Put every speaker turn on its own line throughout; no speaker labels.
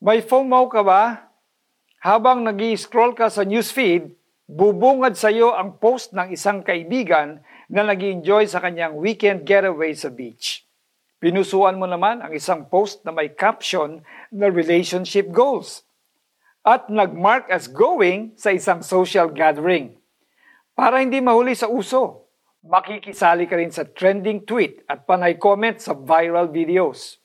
May FOMO ka ba? Habang nag scroll ka sa newsfeed, bubungad sa iyo ang post ng isang kaibigan na nag enjoy sa kanyang weekend getaway sa beach. Pinusuan mo naman ang isang post na may caption na relationship goals at nagmark as going sa isang social gathering. Para hindi mahuli sa uso, makikisali ka rin sa trending tweet at panay comment sa viral videos.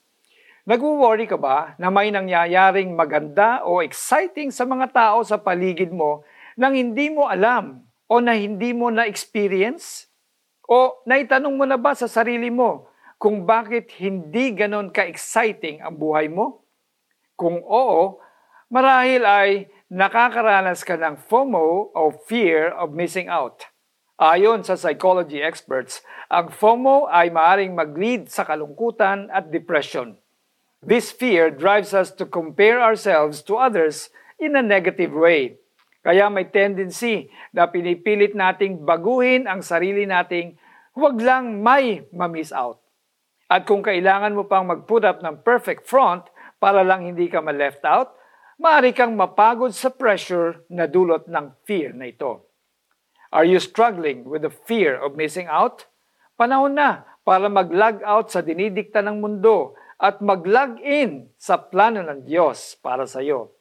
Nagwo-worry ka ba na may nangyayaring maganda o exciting sa mga tao sa paligid mo nang hindi mo alam o na hindi mo na-experience? O naitanong mo na ba sa sarili mo kung bakit hindi ganon ka-exciting ang buhay mo? Kung oo, marahil ay nakakaranas ka ng FOMO o fear of missing out. Ayon sa psychology experts, ang FOMO ay maaring mag-lead sa kalungkutan at depression. This fear drives us to compare ourselves to others in a negative way. Kaya may tendency na pinipilit nating baguhin ang sarili nating huwag lang may ma-miss out. At kung kailangan mo pang mag-put up ng perfect front para lang hindi ka ma-left out, maaari kang mapagod sa pressure na dulot ng fear na ito. Are you struggling with the fear of missing out? Panahon na para mag-log out sa dinidikta ng mundo at mag-log in sa plano ng Diyos para sa iyo.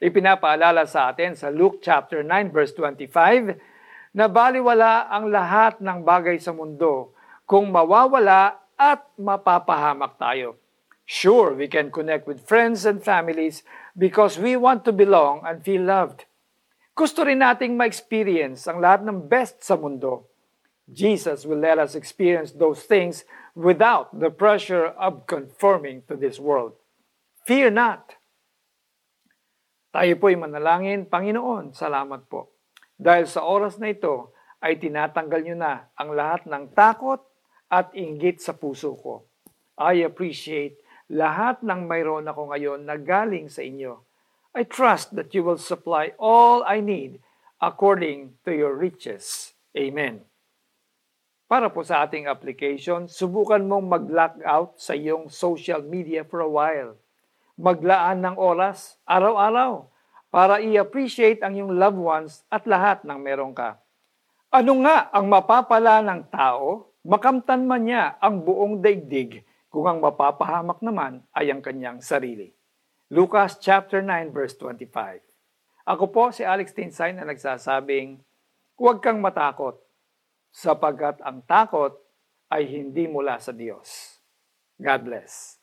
Ipinapaalala sa atin sa Luke chapter 9 verse 25 na baliwala ang lahat ng bagay sa mundo kung mawawala at mapapahamak tayo. Sure, we can connect with friends and families because we want to belong and feel loved. Gusto rin nating ma-experience ang lahat ng best sa mundo. Jesus will let us experience those things without the pressure of conforming to this world. Fear not. Tayo po'y manalangin, Panginoon, salamat po. Dahil sa oras na ito, ay tinatanggal nyo na ang lahat ng takot at inggit sa puso ko. I appreciate lahat ng mayroon ako ngayon na galing sa inyo. I trust that you will supply all I need according to your riches. Amen. Para po sa ating application, subukan mong mag-lock out sa iyong social media for a while. Maglaan ng oras, araw-araw, para i-appreciate ang iyong loved ones at lahat ng meron ka. Ano nga ang mapapala ng tao? Makamtan man niya ang buong daigdig kung ang mapapahamak naman ay ang kanyang sarili. Lucas chapter 9 verse 25. Ako po si Alex Tinsay na nagsasabing, huwag kang matakot sapagkat ang takot ay hindi mula sa Diyos. God bless.